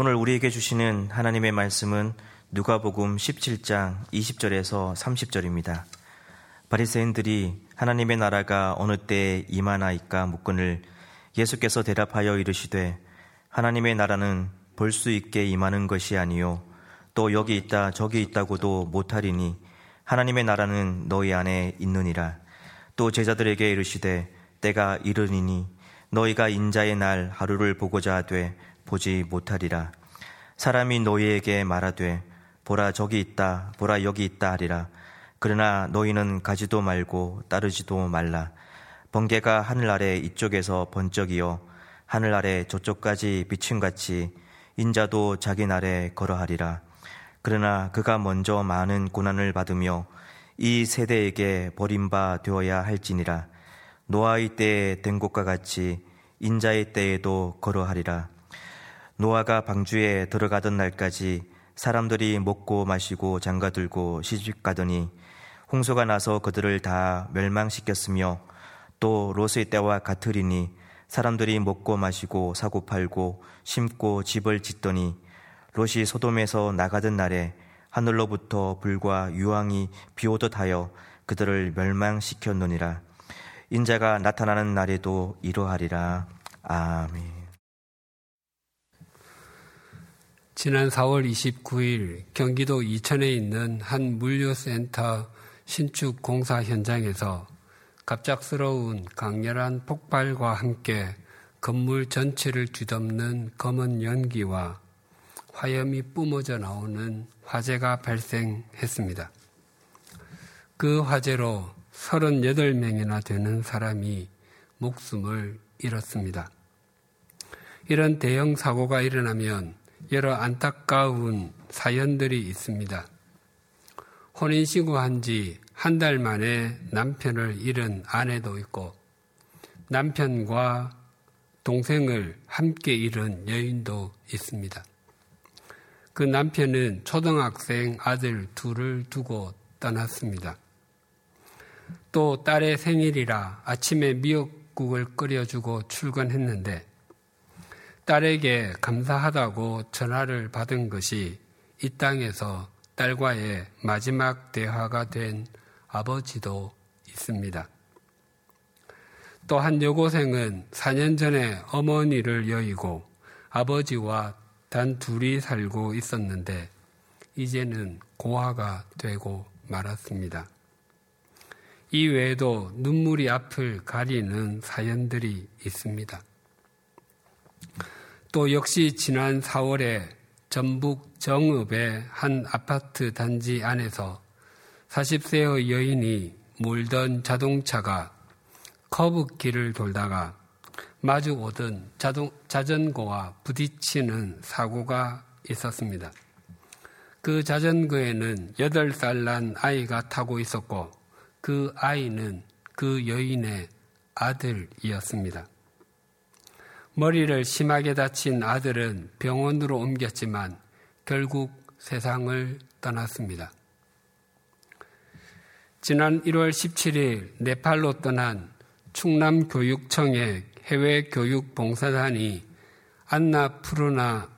오늘 우리에게 주시는 하나님의 말씀은 누가복음 17장 20절에서 30절입니다. 바리새인들이 하나님의 나라가 어느 때에 임하나이까 묻거늘 예수께서 대답하여 이르시되 하나님의 나라는 볼 수 있게 임하는 것이 아니요 또 여기 있다 저기 있다고도 못하리니 하나님의 나라는 너희 안에 있느니라 또 제자들에게 이르시되 때가 이르니니 너희가 인자의 날 하루를 보고자 하되 보지 못하리라. 사람이 너희에게 말하되 보라 저기 있다 보라 여기 있다 하리라. 그러나 너희는 가지도 말고 따르지도 말라. 번개가 하늘 아래 이쪽에서 번쩍이어 하늘 아래 저쪽까지 비침같이 인자도 자기 날에 걸어하리라. 그러나 그가 먼저 많은 고난을 받으며 이 세대에게 버림바 되어야 할지니라. 노아의 때에 된 것과 같이 인자의 때에도 걸어하리라. 노아가 방주에 들어가던 날까지 사람들이 먹고 마시고 장가 들고 시집 가더니 홍수가 나서 그들을 다 멸망시켰으며 또 롯의 때와 같으리니 사람들이 먹고 마시고 사고 팔고 심고 집을 짓더니 롯이 소돔에서 나가던 날에 하늘로부터 불과 유황이 비오듯 하여 그들을 멸망시켰느니라. 인자가 나타나는 날에도 이러하리라. 아멘 지난 4월 29일 경기도 이천에 있는 한 물류센터 신축 공사 현장에서 갑작스러운 강렬한 폭발과 함께 건물 전체를 뒤덮는 검은 연기와 화염이 뿜어져 나오는 화재가 발생했습니다. 그 화재로 38명이나 되는 사람이 목숨을 잃었습니다. 이런 대형 사고가 일어나면 여러 안타까운 사연들이 있습니다. 혼인신고한 지 한 달 만에 남편을 잃은 아내도 있고 남편과 동생을 함께 잃은 여인도 있습니다. 그 남편은 초등학생 아들 둘을 두고 떠났습니다. 또 딸의 생일이라 아침에 미역국을 끓여주고 출근했는데 딸에게 감사하다고 전화를 받은 것이 이 땅에서 딸과의 마지막 대화가 된 아버지도 있습니다. 또한 여고생은 4년 전에 어머니를 여의고 아버지와 단 둘이 살고 있었는데 이제는 고아가 되고 말았습니다. 이 외에도 눈물이 앞을 가리는 사연들이 있습니다. 또 역시 지난 4월에 전북 정읍의 한 아파트 단지 안에서 40세의 여인이 몰던 자동차가 커브길을 돌다가 마주 오던 자동, 자전거와 부딪히는 사고가 있었습니다. 그 자전거에는 8살 난 아이가 타고 있었고 그 아이는 그 여인의 아들이었습니다. 머리를 심하게 다친 아들은 병원으로 옮겼지만 결국 세상을 떠났습니다. 지난 1월 17일 네팔로 떠난 충남교육청의 해외교육 봉사단이 안나 푸르나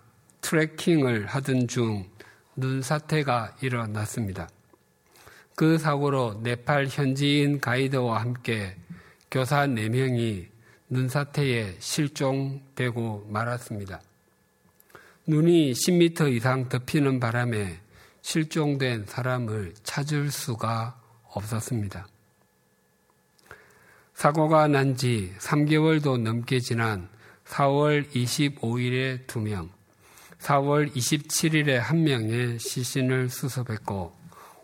트레킹을 하던 중 눈사태가 일어났습니다. 그 사고로 네팔 현지인 가이드와 함께 교사 4명이 눈사태에 실종되고 말았습니다. 눈이 10m 이상 덮이는 바람에 실종된 사람을 찾을 수가 없었습니다. 사고가 난 지 3개월도 넘게 지난 4월 25일에 2명, 4월 27일에 1명의 시신을 수습했고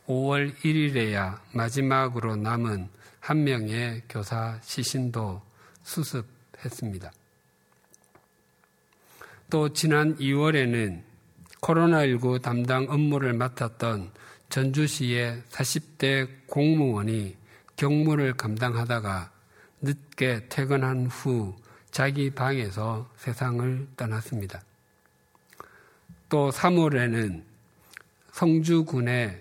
5월 1일에야 마지막으로 남은 1명의 교사 시신도 수습했습니다. 또 지난 2월에는 코로나19 담당 업무를 맡았던 전주시의 40대 공무원이 경무를 감당하다가 늦게 퇴근한 후 자기 방에서 세상을 떠났습니다. 또 3월에는 성주군의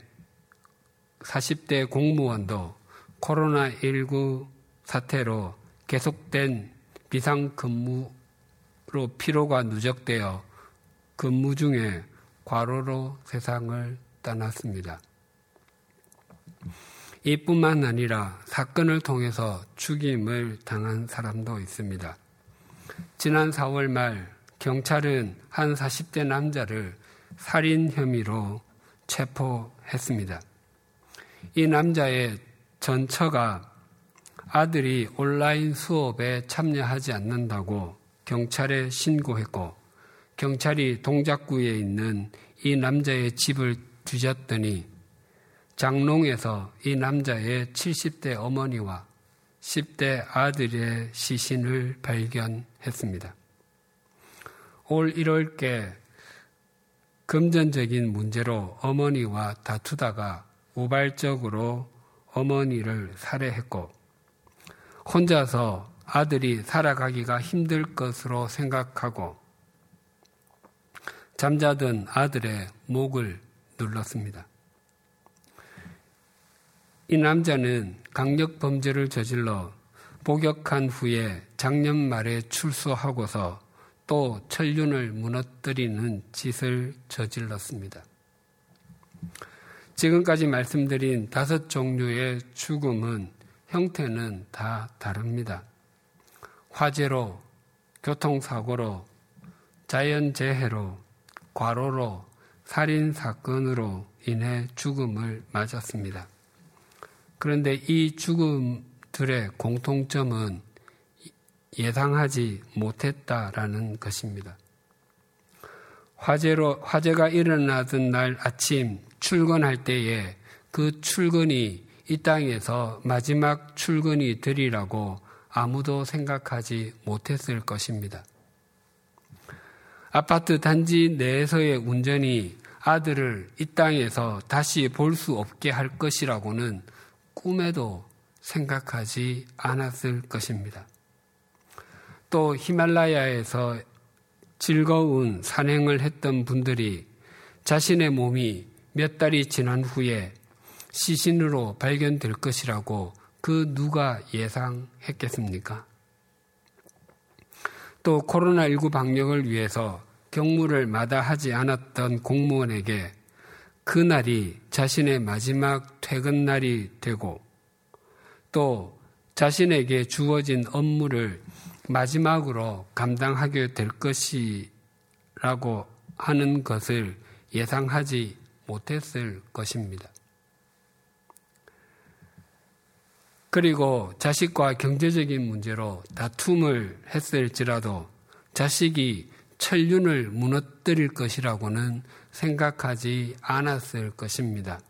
40대 공무원도 코로나19 사태로 계속된 비상 근무로 피로가 누적되어 근무 중에 과로로 세상을 떠났습니다. 이뿐만 아니라 사건을 통해서 죽임을 당한 사람도 있습니다. 지난 4월 말 경찰은 한 40대 남자를 살인 혐의로 체포했습니다. 이 남자의 전처가 아들이 온라인 수업에 참여하지 않는다고 경찰에 신고했고 경찰이 동작구에 있는 이 남자의 집을 뒤졌더니 장롱에서 이 남자의 70대 어머니와 10대 아들의 시신을 발견했습니다. 올 1월께 금전적인 문제로 어머니와 다투다가 우발적으로 어머니를 살해했고 혼자서 아들이 살아가기가 힘들 것으로 생각하고 잠자던 아들의 목을 눌렀습니다. 이 남자는 강력 범죄를 저질러 복역한 후에 작년 말에 출소하고서 또 천륜을 무너뜨리는 짓을 저질렀습니다. 지금까지 말씀드린 다섯 종류의 죽음은 형태는 다 다릅니다. 화재로, 교통사고로, 자연재해로, 과로로, 살인사건으로 인해 죽음을 맞았습니다. 그런데 이 죽음들의 공통점은 예상하지 못했다라는 것입니다. 화재로, 화재가 일어나던 날 아침 출근할 때에 그 출근이 이 땅에서 마지막 출근이 되리라고 아무도 생각하지 못했을 것입니다. 아파트 단지 내에서의 운전이 아들을 이 땅에서 다시 볼 수 없게 할 것이라고는 꿈에도 생각하지 않았을 것입니다. 또 히말라야에서 즐거운 산행을 했던 분들이 자신의 몸이 몇 달이 지난 후에 시신으로 발견될 것이라고 그 누가 예상했겠습니까? 또 코로나19 방역을 위해서 경무를 마다하지 않았던 공무원에게 그날이 자신의 마지막 퇴근 날이 되고 또 자신에게 주어진 업무를 마지막으로 감당하게 될 것이라고 하는 것을 예상하지 못했을 것입니다. 그리고 자식과 경제적인 문제로 다툼을 했을지라도 자식이 천륜을 무너뜨릴 것이라고는 생각하지 않았을 것입니다.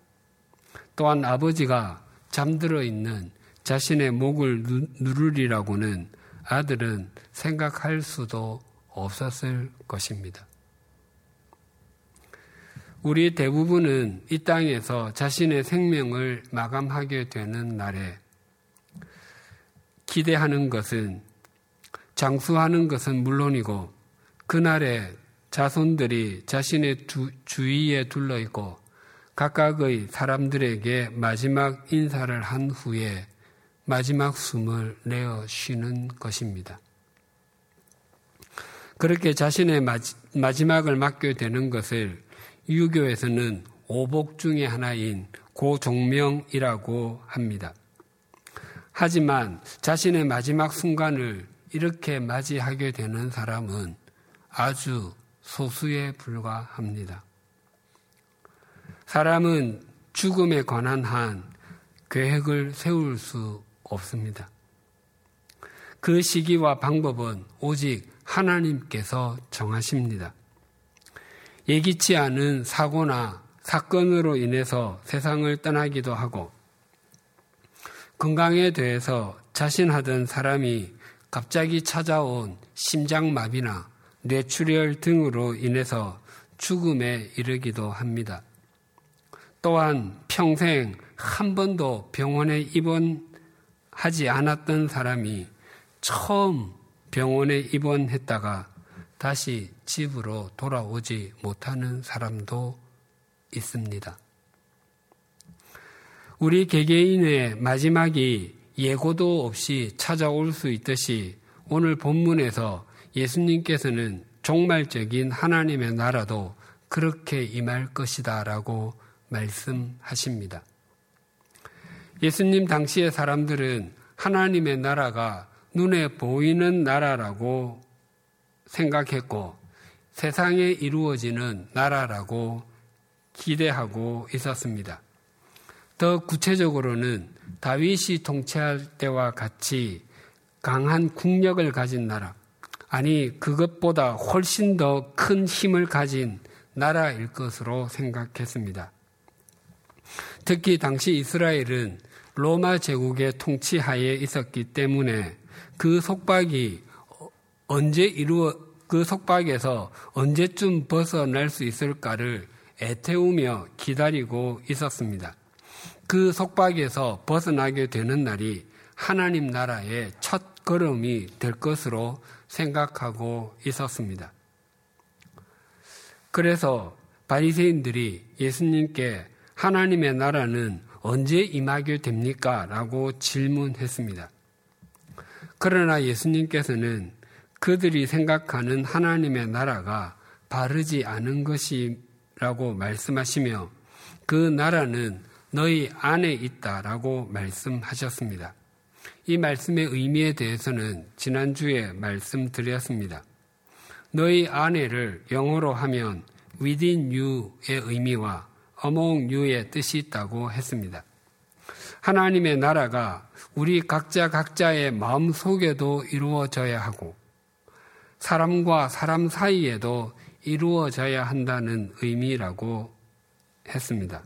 또한 아버지가 잠들어 있는 자신의 목을 누르리라고는 아들은 생각할 수도 없었을 것입니다. 우리 대부분은 이 땅에서 자신의 생명을 마감하게 되는 날에 기대하는 것은 장수하는 것은 물론이고 그날에 자손들이 자신의 두, 주위에 둘러 있고 각각의 사람들에게 마지막 인사를 한 후에 마지막 숨을 내어 쉬는 것입니다. 그렇게 자신의 마지막을 맡게 되는 것을 유교에서는 오복 중의 하나인 고종명이라고 합니다. 하지만 자신의 마지막 순간을 이렇게 맞이하게 되는 사람은 아주 소수에 불과합니다. 사람은 죽음에 관한 한 계획을 세울 수 없습니다. 그 시기와 방법은 오직 하나님께서 정하십니다. 예기치 않은 사고나 사건으로 인해서 세상을 떠나기도 하고 건강에 대해서 자신하던 사람이 갑자기 찾아온 심장마비나 뇌출혈 등으로 인해서 죽음에 이르기도 합니다. 또한 평생 한 번도 병원에 입원하지 않았던 사람이 처음 병원에 입원했다가 다시 집으로 돌아오지 못하는 사람도 있습니다. 우리 개개인의 마지막이 예고도 없이 찾아올 수 있듯이 오늘 본문에서 예수님께서는 종말적인 하나님의 나라도 그렇게 임할 것이다 라고 말씀하십니다. 예수님 당시의 사람들은 하나님의 나라가 눈에 보이는 나라라고 생각했고 세상에 이루어지는 나라라고 기대하고 있었습니다. 더 구체적으로는 다윗이 통치할 때와 같이 강한 국력을 가진 나라, 아니 그것보다 훨씬 더 큰 힘을 가진 나라일 것으로 생각했습니다. 특히 당시 이스라엘은 로마 제국의 통치하에 있었기 때문에 그 속박이 언제 이루어 그 속박에서 언제쯤 벗어날 수 있을까를 애태우며 기다리고 있었습니다. 그 속박에서 벗어나게 되는 날이 하나님 나라의 첫 걸음이 될 것으로 생각하고 있었습니다. 그래서 바리새인들이 예수님께 하나님의 나라는 언제 임하게 됩니까? 라고 질문했습니다. 그러나 예수님께서는 그들이 생각하는 하나님의 나라가 바르지 않은 것이라고 말씀하시며 그 나라는 너희 안에 있다라고 말씀하셨습니다. 이 말씀의 의미에 대해서는 지난주에 말씀드렸습니다. 너희 안에를 영어로 하면 within you의 의미와 among you의 뜻이 있다고 했습니다. 하나님의 나라가 우리 각자 각자의 마음 속에도 이루어져야 하고 사람과 사람 사이에도 이루어져야 한다는 의미라고 했습니다.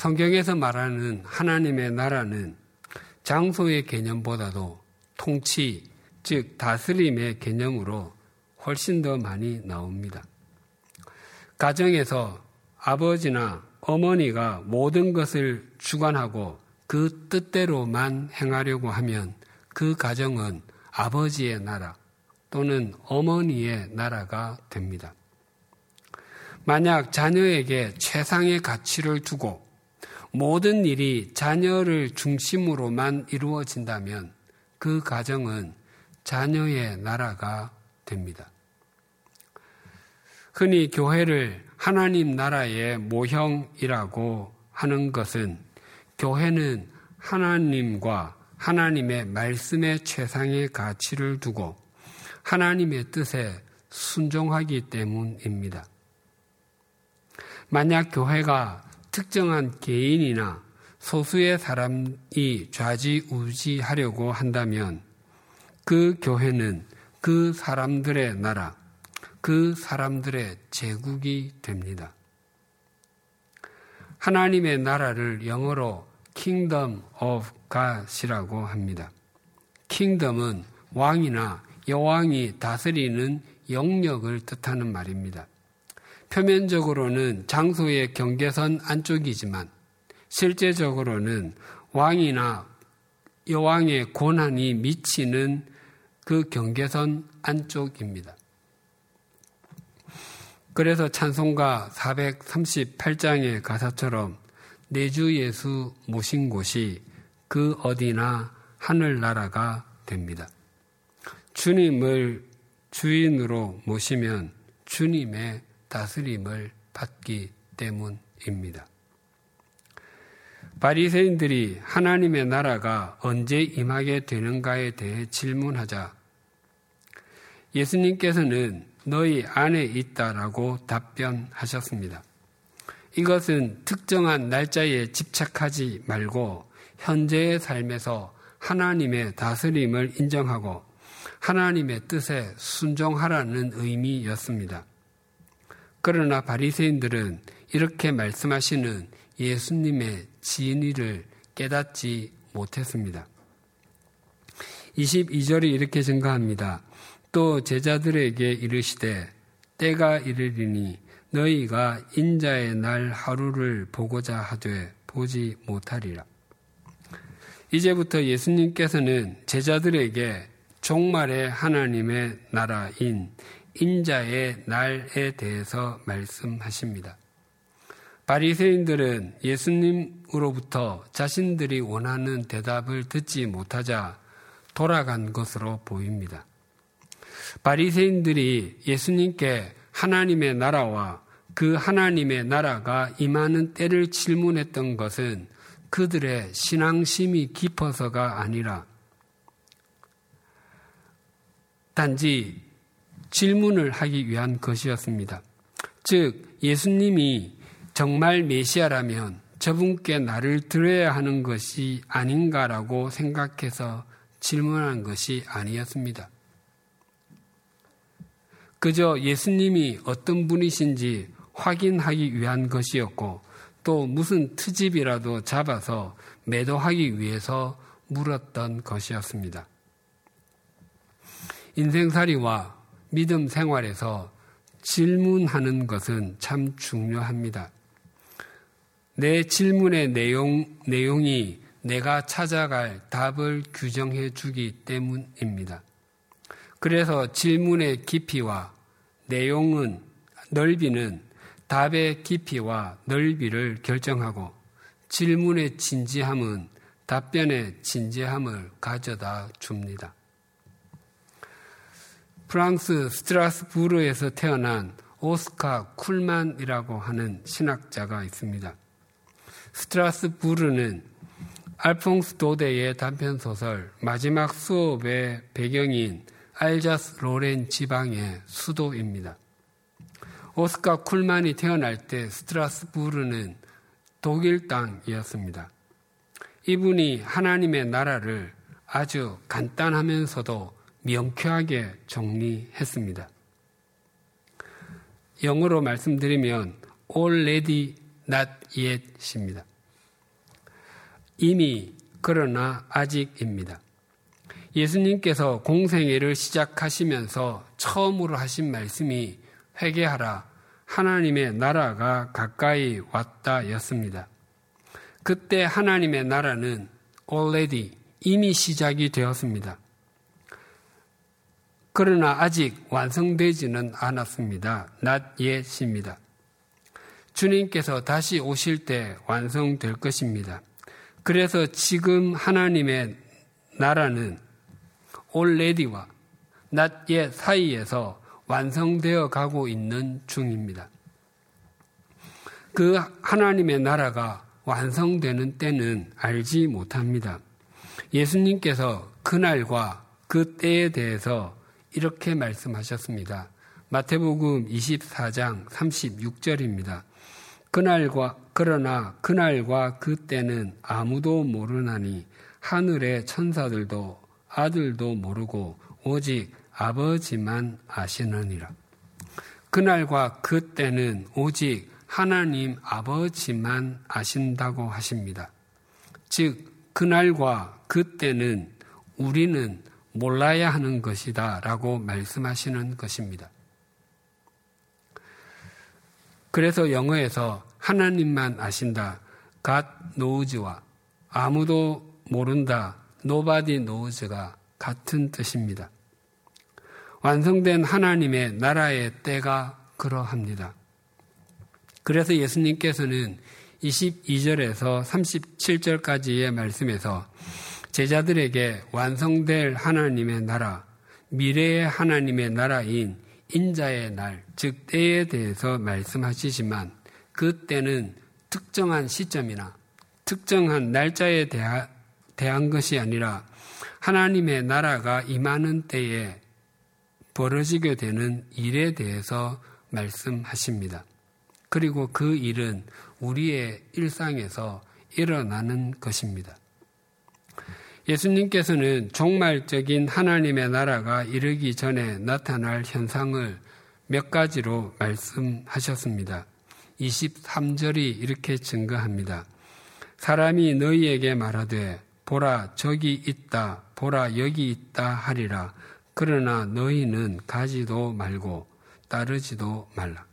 성경에서 말하는 하나님의 나라는 장소의 개념보다도 통치, 즉 다스림의 개념으로 훨씬 더 많이 나옵니다. 가정에서 아버지나 어머니가 모든 것을 주관하고 그 뜻대로만 행하려고 하면 그 가정은 아버지의 나라 또는 어머니의 나라가 됩니다. 만약 자녀에게 최상의 가치를 두고 모든 일이 자녀를 중심으로만 이루어진다면 그 가정은 자녀의 나라가 됩니다. 흔히 교회를 하나님 나라의 모형이라고 하는 것은 교회는 하나님과 하나님의 말씀의 최상의 가치를 두고 하나님의 뜻에 순종하기 때문입니다. 만약 교회가 특정한 개인이나 소수의 사람이 좌지우지하려고 한다면 그 교회는 그 사람들의 나라, 그 사람들의 제국이 됩니다. 하나님의 나라를 영어로 Kingdom of God이라고 합니다. Kingdom은 왕이나 여왕이 다스리는 영역을 뜻하는 말입니다. 표면적으로는 장소의 경계선 안쪽이지만 실제적으로는 왕이나 여왕의 권한이 미치는 그 경계선 안쪽입니다. 그래서 찬송가 438장의 가사처럼 내주 예수 모신 곳이 그 어디나 하늘나라가 됩니다. 주님을 주인으로 모시면 주님의 다스림을 받기 때문입니다. 바리새인들이 하나님의 나라가 언제 임하게 되는가에 대해 질문하자 예수님께서는 너희 안에 있다라고 답변하셨습니다. 이것은 특정한 날짜에 집착하지 말고 현재의 삶에서 하나님의 다스림을 인정하고 하나님의 뜻에 순종하라는 의미였습니다. 그러나 바리새인들은 이렇게 말씀하시는 예수님의 진리를 깨닫지 못했습니다. 22절이 이렇게 증가합니다. 또 제자들에게 이르시되 때가 이르리니 너희가 인자의 날 하루를 보고자 하되 보지 못하리라. 이제부터 예수님께서는 제자들에게 종말의 하나님의 나라인 인자의 날에 대해서 말씀하십니다. 바리새인들은 예수님으로부터 자신들이 원하는 대답을 듣지 못하자 돌아간 것으로 보입니다. 바리새인들이 예수님께 하나님의 나라와 그 하나님의 나라가 임하는 때를 질문했던 것은 그들의 신앙심이 깊어서가 아니라 단지 질문을 하기 위한 것이었습니다. 즉, 예수님이 정말 메시아라면 저분께 나를 들어야 하는 것이 아닌가라고 생각해서 질문한 것이 아니었습니다. 그저 예수님이 어떤 분이신지 확인하기 위한 것이었고 또 무슨 트집이라도 잡아서 매도하기 위해서 물었던 것이었습니다. 인생살이와 믿음 생활에서 질문하는 것은 참 중요합니다. 내 질문의 내용, 내용이 내가 찾아갈 답을 규정해 주기 때문입니다. 그래서 질문의 깊이와 내용은, 넓이는 답의 깊이와 넓이를 결정하고 질문의 진지함은 답변의 진지함을 가져다 줍니다. 프랑스 스트라스부르에서 태어난 오스카 쿨만이라고 하는 신학자가 있습니다. 스트라스부르는 알퐁스 도데의 단편 소설 마지막 수업의 배경인 알자스 로렌 지방의 수도입니다. 오스카 쿨만이 태어날 때 스트라스부르는 독일 땅이었습니다. 이분이 하나님의 나라를 아주 간단하면서도 명쾌하게 정리했습니다. 영어로 말씀드리면 already not yet입니다. 이미 그러나 아직입니다. 예수님께서 공생애를 시작하시면서 처음으로 하신 말씀이 회개하라 하나님의 나라가 가까이 왔다였습니다. 그때 하나님의 나라는 already 이미 시작이 되었습니다. 그러나 아직 완성되지는 않았습니다. not yet입니다. 주님께서 다시 오실 때 완성될 것입니다. 그래서 지금 하나님의 나라는 not yet 사이에서 완성되어 가고 있는 중입니다. 그 하나님의 나라가 완성되는 때는 알지 못합니다. 예수님께서 그날과 그 때에 대해서 이렇게 말씀하셨습니다. 마태복음 24장 36절입니다. 그날과 그러나 그날과 그때는 아무도 모르나니 하늘의 천사들도 아들도 모르고 오직 아버지만 아시느니라. 그날과 그때는 오직 하나님 아버지만 아신다고 하십니다. 즉 그날과 그때는 우리는 몰라야 하는 것이다 라고 말씀하시는 것입니다. 그래서 영어에서 하나님만 아신다, God knows와 아무도 모른다, nobody knows가 같은 뜻입니다. 완성된 하나님의 나라의 때가 그러합니다. 그래서 예수님께서는 22절에서 37절까지의 말씀에서 제자들에게 완성될 하나님의 나라, 미래의 하나님의 나라인 인자의 날, 즉 때에 대해서 말씀하시지만 그 때는 특정한 시점이나 특정한 날짜에 대하, 대한 것이 아니라 하나님의 나라가 임하는 때에 벌어지게 되는 일에 대해서 말씀하십니다. 그리고 그 일은 우리의 일상에서 일어나는 것입니다. 예수님께서는 종말적인 하나님의 나라가 이르기 전에 나타날 현상을 몇 가지로 말씀하셨습니다. 23절이 이렇게 증거합니다. 사람이 너희에게 말하되 보라 저기 있다 보라 여기 있다 하리라 그러나 너희는 가지도 말고 따르지도 말라.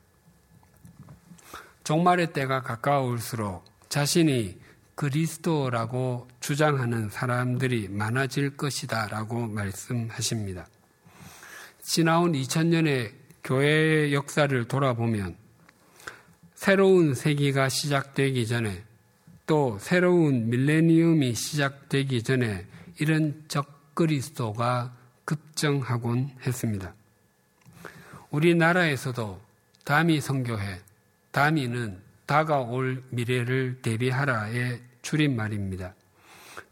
종말의 때가 가까울수록 자신이 그리스도라고 주장하는 사람들이 많아질 것이다 라고 말씀하십니다. 지나온 2000년의 교회의 역사를 돌아보면 새로운 세기가 시작되기 전에 또 새로운 밀레니엄이 시작되기 전에 이런 적그리스도가 급정하곤 했습니다. 우리나라에서도 다미 성교회, 다미는 다가올 미래를 대비하라의 줄임말입니다.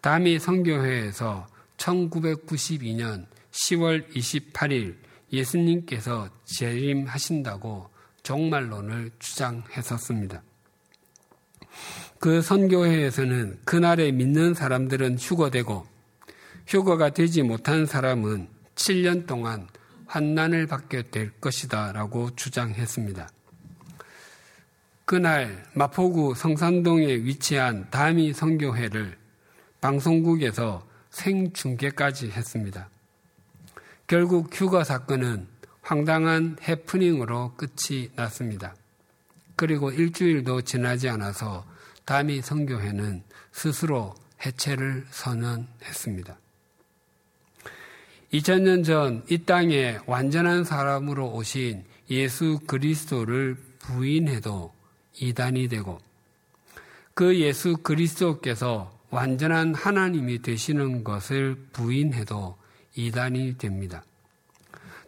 다미 성교회에서 1992년 10월 28일 예수님께서 재림하신다고 종말론을 주장했었습니다. 그 선교회에서는 그날에 믿는 사람들은 휴거되고 휴거가 되지 못한 사람은 7년 동안 환난을 받게 될 것이다 라고 주장했습니다. 그날 마포구 성산동에 위치한 다미 선교회를 방송국에서 생중계까지 했습니다. 결국 휴거 사건은 황당한 해프닝으로 끝이 났습니다. 그리고 일주일도 지나지 않아서 다미 성교회는 스스로 해체를 선언했습니다. 2000년 전 이 땅에 완전한 사람으로 오신 예수 그리스도를 부인해도 이단이 되고 그 예수 그리스도께서 완전한 하나님이 되시는 것을 부인해도 이단이 됩니다.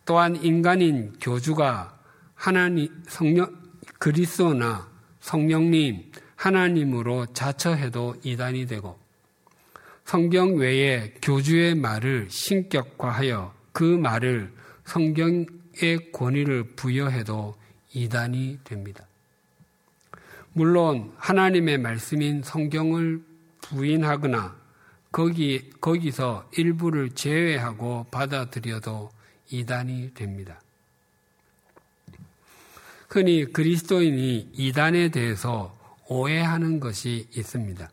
또한 인간인 교주가 하나님 성령 그리스도나 성령님 하나님으로 자처해도 이단이 되고 성경 외에 교주의 말을 신격화하여 그 말을 성경의 권위를 부여해도 이단이 됩니다. 물론 하나님의 말씀인 성경을 부인하거나 거기, 거기서 일부를 제외하고 받아들여도 이단이 됩니다. 흔히 그리스도인이 이단에 대해서 오해하는 것이 있습니다.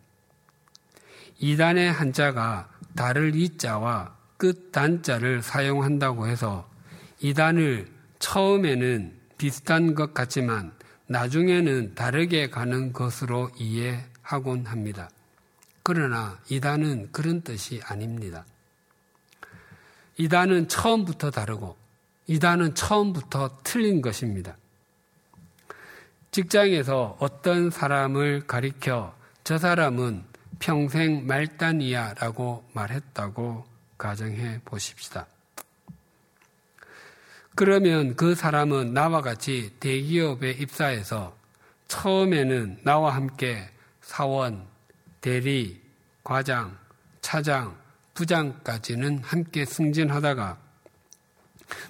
이단의 한자가 달을 이자와 끝 단자를 사용한다고 해서 이단을 처음에는 비슷한 것 같지만 나중에는 다르게 가는 것으로 이해하곤 합니다. 그러나 이단은 그런 뜻이 아닙니다. 이단은 처음부터 다르고 이단은 처음부터 틀린 것입니다. 직장에서 어떤 사람을 가리켜 저 사람은 평생 말단이야 라고 말했다고 가정해 보십시다. 그러면 그 사람은 나와 같이 대기업에 입사해서 처음에는 나와 함께 사원, 대리, 과장, 차장, 부장까지는 함께 승진하다가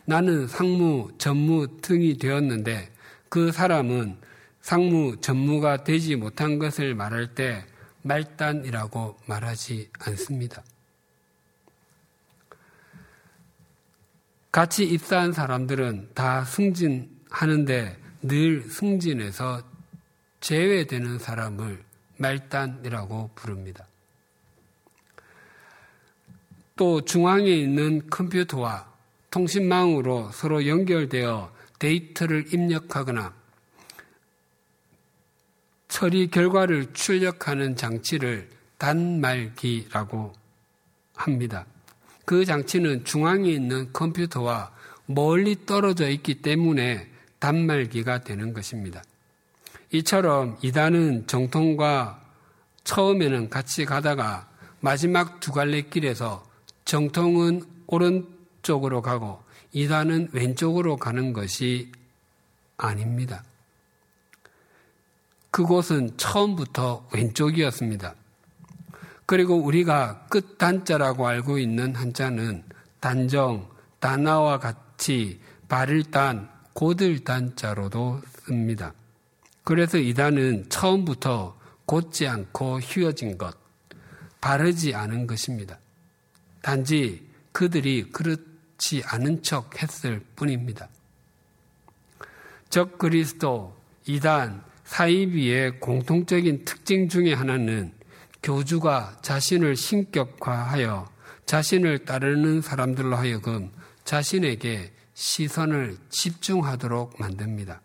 나는 상무, 전무 등이 되었는데 그 사람은 상무, 전무가 되지 못한 것을 말할 때 말단이라고 말하지 않습니다. 같이 입사한 사람들은 다 승진하는데 늘 승진해서 제외되는 사람을 말단이라고 부릅니다. 또 중앙에 있는 컴퓨터와 통신망으로 서로 연결되어 데이터를 입력하거나 처리 결과를 출력하는 장치를 단말기라고 합니다. 그 장치는 중앙에 있는 컴퓨터와 멀리 떨어져 있기 때문에 단말기가 되는 것입니다. 이처럼 이단은 정통과 처음에는 같이 가다가 마지막 두 갈래 길에서 정통은 오른쪽으로 가고 이단은 왼쪽으로 가는 것이 아닙니다. 그곳은 처음부터 왼쪽이었습니다. 그리고 우리가 끝 단자라고 알고 있는 한자는 단정, 단아와 같이 발을 단, 곧을 단자로도 씁니다. 그래서 이 단은 처음부터 곧지 않고 휘어진 것, 바르지 않은 것입니다. 단지 그들이 그렇지 않은 척 했을 뿐입니다. 적 그리스도, 이단, 사이비의 공통적인 특징 중의 하나는 교주가 자신을 신격화하여 자신을 따르는 사람들로 하여금 자신에게 시선을 집중하도록 만듭니다.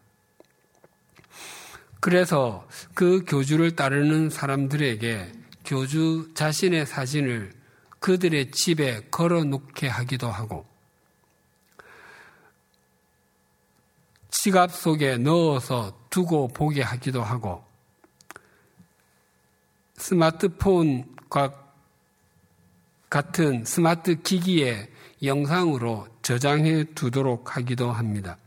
그래서 그 교주를 따르는 사람들에게 교주 자신의 사진을 그들의 집에 걸어 놓게 하기도 하고 지갑 속에 넣어서 두고 보게 하기도 하고 스마트폰과 같은 스마트 기기에 영상으로 저장해 두도록 하기도 합니다.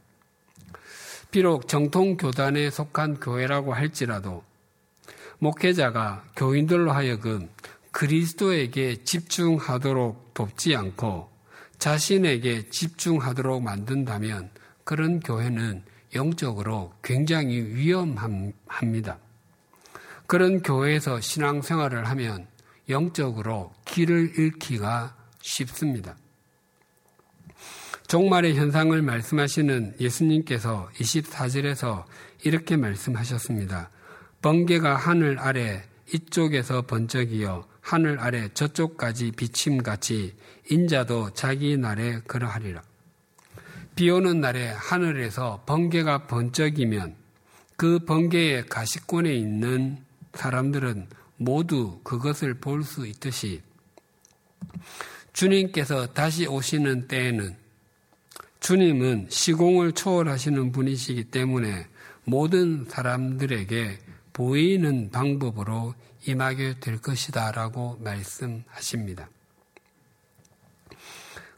비록 정통 교단에 속한 교회라고 할지라도 목회자가 교인들로 하여금 그리스도에게 집중하도록 돕지 않고 자신에게 집중하도록 만든다면 그런 교회는 영적으로 굉장히 위험합니다. 그런 교회에서 신앙생활을 하면 영적으로 길을 잃기가 쉽습니다. 종말의 현상을 말씀하시는 예수님께서 24절에서 이렇게 말씀하셨습니다. 번개가 하늘 아래 이쪽에서 번쩍이어 하늘 아래 저쪽까지 비침같이 인자도 자기 날에 그러하리라. 비 오는 날에 하늘에서 번개가 번쩍이면 그 번개의 가시권에 있는 사람들은 모두 그것을 볼 수 있듯이 주님께서 다시 오시는 때에는 주님은 시공을 초월하시는 분이시기 때문에 모든 사람들에게 보이는 방법으로 임하게 될 것이다 라고 말씀하십니다.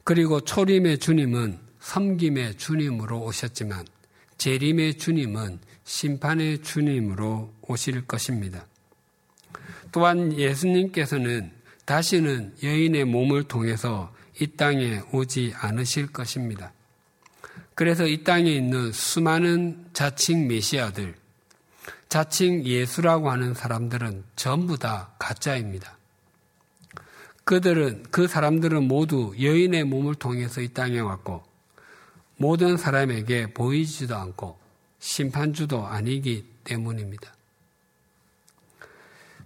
그리고 초림의 주님은 섬김의 주님으로 오셨지만 재림의 주님은 심판의 주님으로 오실 것입니다. 또한 예수님께서는 다시는 여인의 몸을 통해서 이 땅에 오지 않으실 것입니다. 그래서 이 땅에 있는 수많은 자칭 메시아들, 자칭 예수라고 하는 사람들은 전부 다 가짜입니다. 그들은, 그 사람들은 모두 여인의 몸을 통해서 이 땅에 왔고, 모든 사람에게 보이지도 않고, 심판주도 아니기 때문입니다.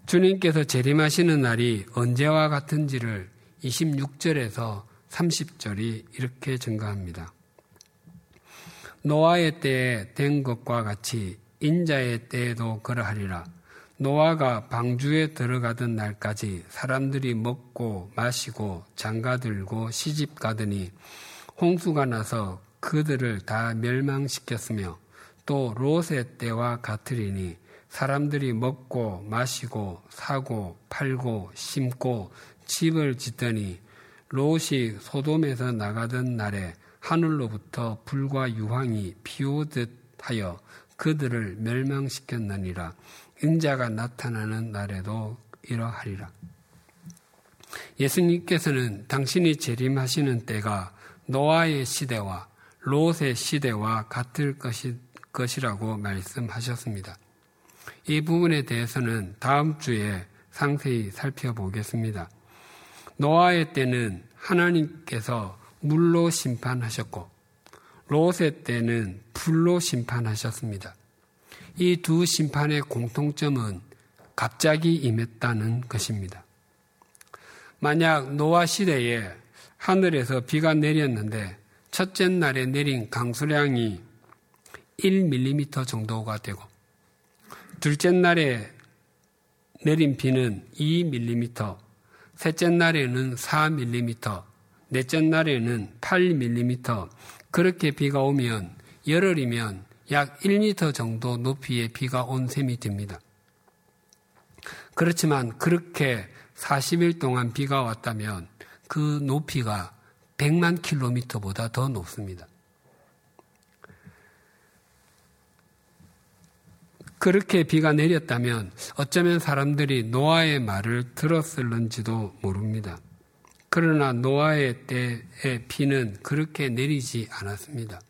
주님께서 재림하시는 날이 언제와 같은지를 26절에서 30절이 이렇게 증가합니다. 노아의 때에 된 것과 같이 인자의 때에도 그러하리라. 노아가 방주에 들어가던 날까지 사람들이 먹고 마시고 장가들고 시집 가더니 홍수가 나서 그들을 다 멸망시켰으며 또 롯의 때와 같으리니 사람들이 먹고 마시고 사고 팔고 심고 집을 짓더니 롯이 소돔에서 나가던 날에 하늘로부터 불과 유황이 비오듯 하여 그들을 멸망시켰느니라. 인자가 나타나는 날에도 이러하리라. 예수님께서는 당신이 재림하시는 때가 노아의 시대와 롯의 시대와 같을 것이, 것이라고 말씀하셨습니다. 이 부분에 대해서는 다음 주에 상세히 살펴보겠습니다. 노아의 때는 하나님께서 물로 심판하셨고 롯의 때는 불로 심판하셨습니다. 이 두 심판의 공통점은 갑자기 임했다는 것입니다. 만약 노아 시대에 하늘에서 비가 내렸는데 첫째 날에 내린 강수량이 1mm 정도가 되고 둘째 날에 내린 비는 2mm, 셋째 날에는 4mm, 넷째 날에는 8mm, 그렇게 비가 오면 열흘이면 약 1m 정도 높이의 비가 온 셈이 됩니다. 그렇지만 그렇게 40일 동안 비가 왔다면 그 높이가 100만 킬로미터보다 더 높습니다. 그렇게 비가 내렸다면 어쩌면 사람들이 노아의 말을 들었을런지도 모릅니다. 그러나 노아의 때의 비는 그렇게 내리지 않았습니다.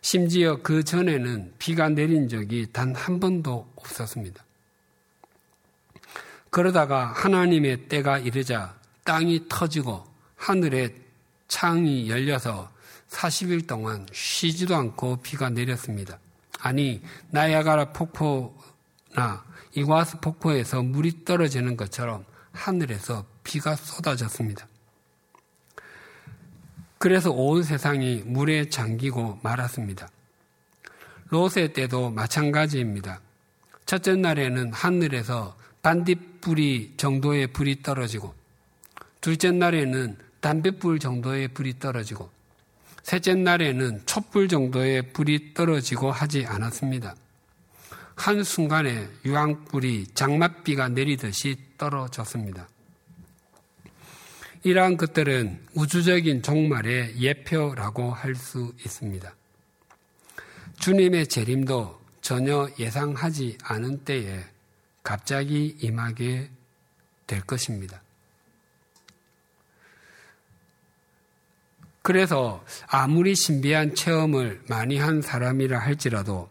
심지어 그 전에는 비가 내린 적이 단 한 번도 없었습니다. 그러다가 하나님의 때가 이르자 땅이 터지고 하늘에 창이 열려서 40일 동안 쉬지도 않고 비가 내렸습니다. 아니, 나야가라 폭포나 이과스 폭포에서 물이 떨어지는 것처럼 하늘에서 비가 쏟아졌습니다. 그래서 온 세상이 물에 잠기고 말았습니다. 롯의 때도 마찬가지입니다. 첫째 날에는 하늘에서 반딧불이 정도의 불이 떨어지고, 둘째 날에는 담뱃불 정도의 불이 떨어지고, 셋째 날에는 촛불 정도의 불이 떨어지고 하지 않았습니다. 한순간에 유황불이 장맛비가 내리듯이 떨어졌습니다. 이러한 것들은 우주적인 종말의 예표라고 할 수 있습니다. 주님의 재림도 전혀 예상하지 않은 때에 갑자기 임하게 될 것입니다. 그래서 아무리 신비한 체험을 많이 한 사람이라 할지라도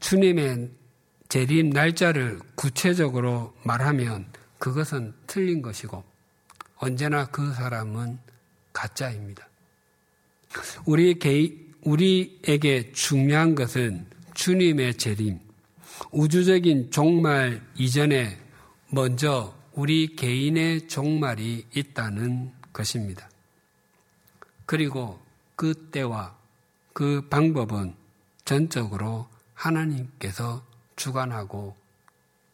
주님의 재림 날짜를 구체적으로 말하면 그것은 틀린 것이고 언제나 그 사람은 가짜입니다. 우리 개, 우리에게 중요한 것은 주님의 재림, 우주적인 종말 이전에 먼저 우리 개인의 종말이 있다는 것입니다. 그리고 그 때와 그 방법은 전적으로 하나님께서 주관하고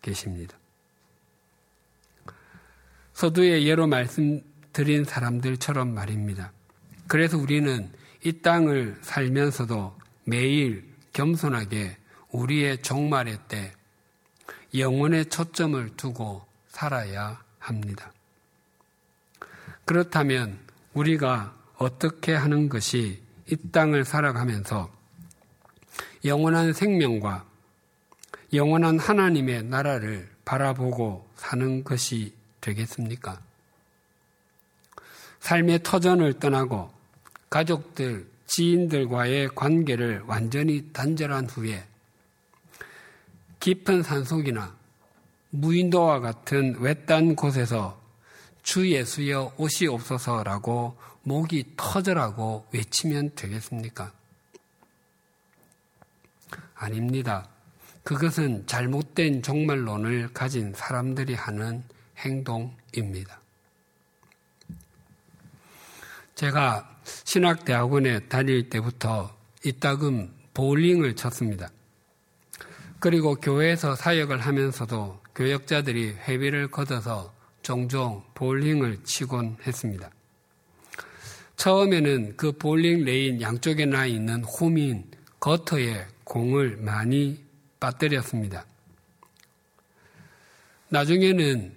계십니다. 서두에 예로 말씀드린 사람들처럼 말입니다. 그래서 우리는 이 땅을 살면서도 매일 겸손하게 우리의 종말의 때 영혼의 초점을 두고 살아야 합니다. 그렇다면 우리가 어떻게 하는 것이 이 땅을 살아가면서 영원한 생명과 영원한 하나님의 나라를 바라보고 사는 것이 되겠습니까? 삶의 터전을 떠나고 가족들, 지인들과의 관계를 완전히 단절한 후에 깊은 산속이나 무인도와 같은 외딴 곳에서 주 예수여 옷이 없어서라고 목이 터져라고 외치면 되겠습니까? 아닙니다. 그것은 잘못된 종말론을 가진 사람들이 하는 행동입니다. 제가 신학대학원에 다닐 때부터 이따금 볼링을 쳤습니다. 그리고 교회에서 사역을 하면서도 교역자들이 회비를 걷어서 종종 볼링을 치곤 했습니다. 처음에는 그 볼링 레인 양쪽에 나 있는 홈인 거터에 공을 많이 빠뜨렸습니다. 나중에는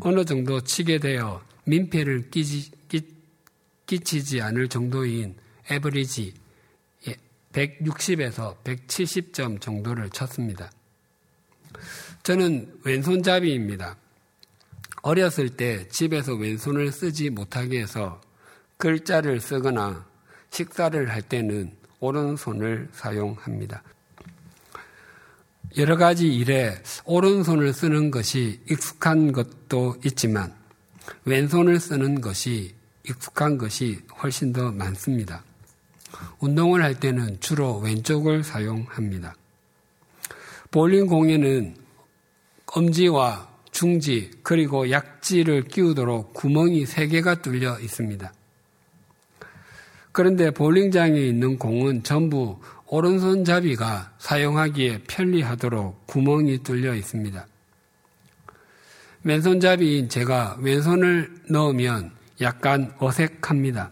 어느 정도 치게 되어 민폐를 끼지, 끼 치지 않을 정도인 에버리지 160에서 170점 정도를 쳤습니다. 저는 왼손잡이입니다. 어렸을 때 집에서 왼손을 쓰지 못하게 해서 글자를 쓰거나 식사를 할 때는 오른손을 사용합니다. 여러 가지 일에 오른손을 쓰는 것이 익숙한 것도 있지만 왼손을 쓰는 것이 익숙한 것이 훨씬 더 많습니다. 운동을 할 때는 주로 왼쪽을 사용합니다. 볼링 공에는 엄지와 중지 그리고 약지를 끼우도록 구멍이 3개가 뚫려 있습니다. 그런데 볼링장에 있는 공은 전부 오른손잡이가 사용하기에 편리하도록 구멍이 뚫려 있습니다. 왼손잡이인 제가 왼손을 넣으면 약간 어색합니다.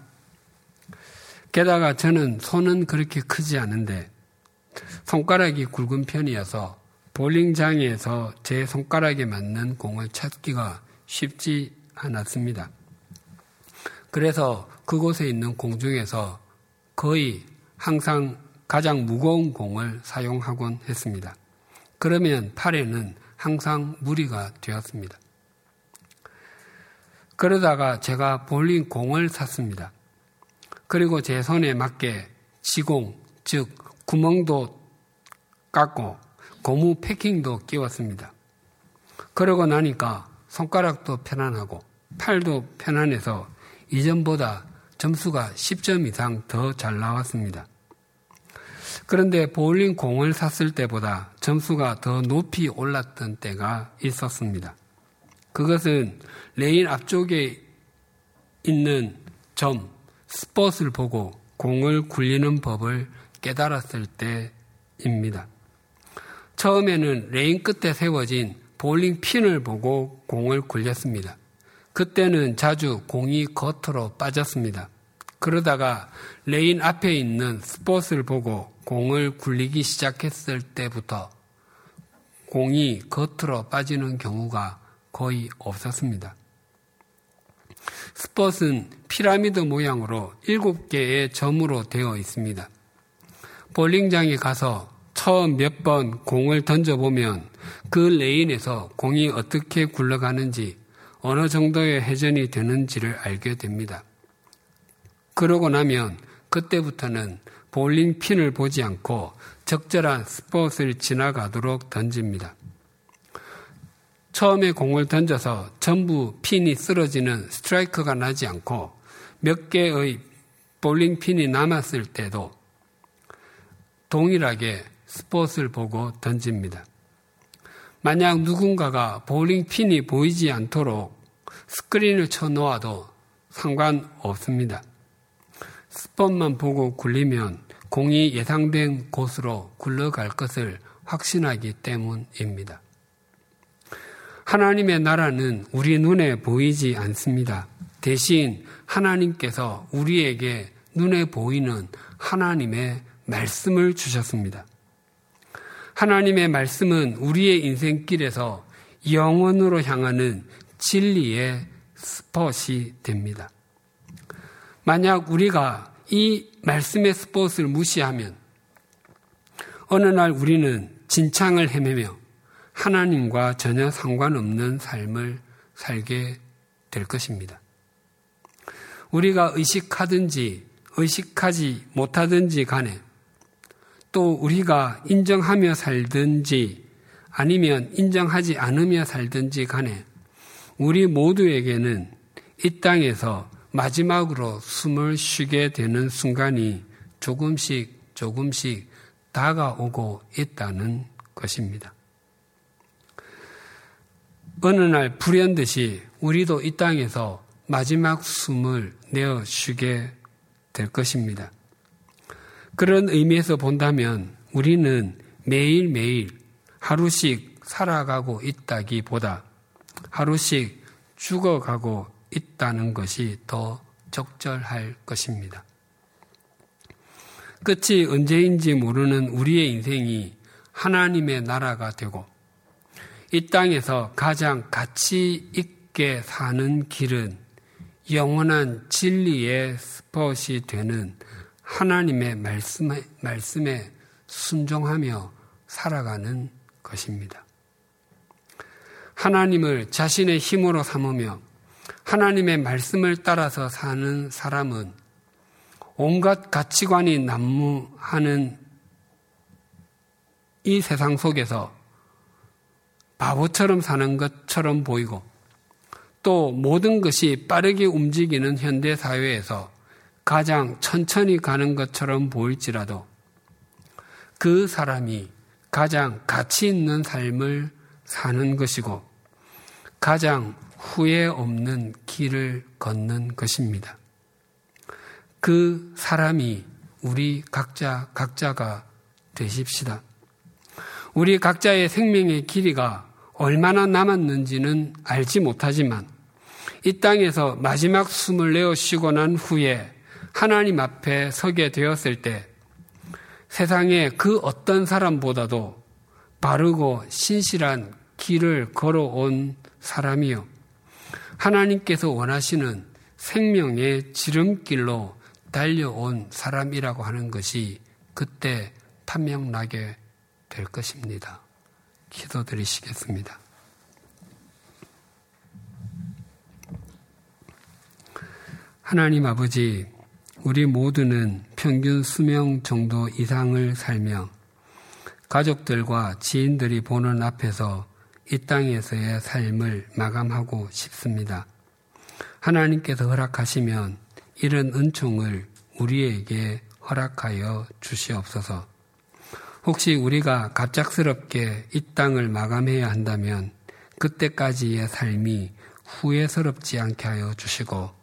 게다가 저는 손은 그렇게 크지 않은데 손가락이 굵은 편이어서 볼링장에서 제 손가락에 맞는 공을 찾기가 쉽지 않았습니다. 그래서 그곳에 있는 공 중에서 거의 항상 가장 무거운 공을 사용하곤 했습니다. 그러면 팔에는 항상 무리가 되었습니다. 그러다가 제가 볼링 공을 샀습니다. 그리고 제 손에 맞게 지공, 즉 구멍도 깎고 고무 패킹도 끼웠습니다. 그러고 나니까 손가락도 편안하고 팔도 편안해서 이전보다 점수가 10점 이상 더 잘 나왔습니다. 그런데 볼링 공을 샀을 때보다 점수가 더 높이 올랐던 때가 있었습니다. 그것은 레인 앞쪽에 있는 점, 스폿을 보고 공을 굴리는 법을 깨달았을 때입니다. 처음에는 레인 끝에 세워진 볼링 핀을 보고 공을 굴렸습니다. 그때는 자주 공이 거터로 빠졌습니다. 그러다가 레인 앞에 있는 스폿을 보고 공을 굴리기 시작했을 때부터 공이 거터로 빠지는 경우가 거의 없었습니다. 스폿은 피라미드 모양으로 7개의 점으로 되어 있습니다. 볼링장에 가서 처음 몇 번 공을 던져보면 그 레인에서 공이 어떻게 굴러가는지 어느 정도의 회전이 되는지를 알게 됩니다. 그러고 나면 그때부터는 볼링 핀을 보지 않고 적절한 스폿을 지나가도록 던집니다. 처음에 공을 던져서 전부 핀이 쓰러지는 스트라이크가 나지 않고 몇 개의 볼링 핀이 남았을 때도 동일하게 스폿을 보고 던집니다. 만약 누군가가 볼링 핀이 보이지 않도록 스크린을 쳐 놓아도 상관없습니다. 스폿만 보고 굴리면 공이 예상된 곳으로 굴러갈 것을 확신하기 때문입니다. 하나님의 나라는 우리 눈에 보이지 않습니다. 대신 하나님께서 우리에게 눈에 보이는 하나님의 말씀을 주셨습니다. 하나님의 말씀은 우리의 인생길에서 영원으로 향하는 진리의 스폿이 됩니다. 만약 우리가 이 말씀의 스폿을 무시하면 어느 날 우리는 진창을 헤매며 하나님과 전혀 상관없는 삶을 살게 될 것입니다. 우리가 의식하든지 의식하지 못하든지 간에 또 우리가 인정하며 살든지 아니면 인정하지 않으며 살든지 간에 우리 모두에게는 이 땅에서 마지막으로 숨을 쉬게 되는 순간이 조금씩 조금씩 다가오고 있다는 것입니다. 어느 날 불현듯이 우리도 이 땅에서 마지막 숨을 내어 쉬게 될 것입니다. 그런 의미에서 본다면 우리는 매일매일 하루씩 살아가고 있다기 보다 하루씩 죽어가고 있다는 것이 더 적절할 것입니다. 끝이 언제인지 모르는 우리의 인생이 하나님의 나라가 되고 이 땅에서 가장 가치 있게 사는 길은 영원한 진리의 스폿이 되는 하나님의 말씀에, 말씀에 순종하며 살아가는 것입니다. 하나님을 자신의 힘으로 삼으며 하나님의 말씀을 따라서 사는 사람은 온갖 가치관이 난무하는 이 세상 속에서 바보처럼 사는 것처럼 보이고 또 모든 것이 빠르게 움직이는 현대 사회에서 가장 천천히 가는 것처럼 보일지라도 그 사람이 가장 가치 있는 삶을 사는 것이고 가장 후회 없는 길을 걷는 것입니다. 그 사람이 우리 각자 각자가 되십시다. 우리 각자의 생명의 길이가 얼마나 남았는지는 알지 못하지만 이 땅에서 마지막 숨을 내어 쉬고 난 후에 하나님 앞에 서게 되었을 때 세상의 그 어떤 사람보다도 바르고 신실한 길을 걸어온 사람이요. 하나님께서 원하시는 생명의 지름길로 달려온 사람이라고 하는 것이 그때 판명나게 될 것입니다. 기도드리시겠습니다. 하나님 아버지, 우리 모두는 평균 수명 정도 이상을 살며 가족들과 지인들이 보는 앞에서 이 땅에서의 삶을 마감하고 싶습니다. 하나님께서 허락하시면 이런 은총을 우리에게 허락하여 주시옵소서. 혹시 우리가 갑작스럽게 이 땅을 마감해야 한다면 그때까지의 삶이 후회스럽지 않게 하여 주시고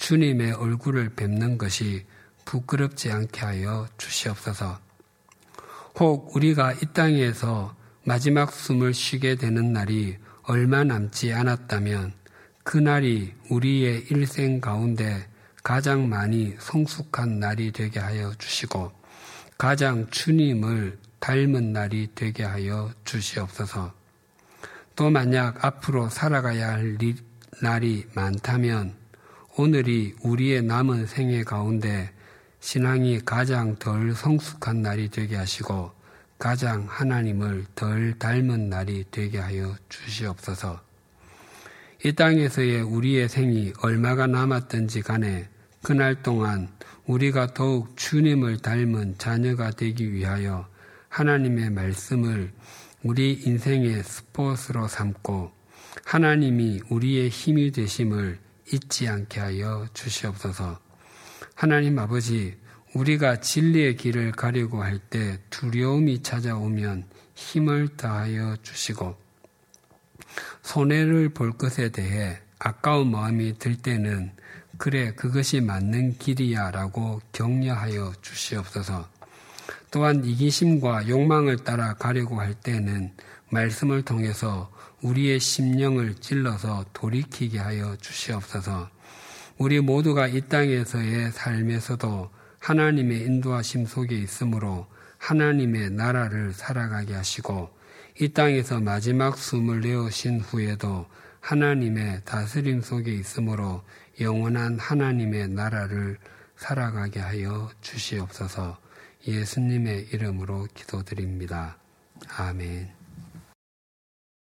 주님의 얼굴을 뵙는 것이 부끄럽지 않게 하여 주시옵소서. 혹 우리가 이 땅에서 마지막 숨을 쉬게 되는 날이 얼마 남지 않았다면 그날이 우리의 일생 가운데 가장 많이 성숙한 날이 되게 하여 주시고 가장 주님을 닮은 날이 되게 하여 주시옵소서. 또 만약 앞으로 살아가야 할 날이 많다면 오늘이 우리의 남은 생애 가운데 신앙이 가장 덜 성숙한 날이 되게 하시고 가장 하나님을 덜 닮은 날이 되게 하여 주시옵소서. 이 땅에서의 우리의 생이 얼마가 남았든지 간에 그날 동안 우리가 더욱 주님을 닮은 자녀가 되기 위하여 하나님의 말씀을 우리 인생의 스포츠로 삼고 하나님이 우리의 힘이 되심을 잊지 않게 하여 주시옵소서. 하나님 아버지, 우리가 진리의 길을 가려고 할 때 두려움이 찾아오면 힘을 다하여 주시고 손해를 볼 것에 대해 아까운 마음이 들 때는 그래 그것이 맞는 길이야 라고 격려하여 주시옵소서. 또한 이기심과 욕망을 따라 가려고 할 때는 말씀을 통해서 우리의 심령을 찔러서 돌이키게 하여 주시옵소서. 우리 모두가 이 땅에서의 삶에서도 하나님의 인도하심 속에 있으므로 하나님의 나라를 살아가게 하시고 이 땅에서 마지막 숨을 내어신 후에도 하나님의 다스림 속에 있으므로 영원한 하나님의 나라를 살아가게 하여 주시옵소서 예수님의 이름으로 기도드립니다. 아멘.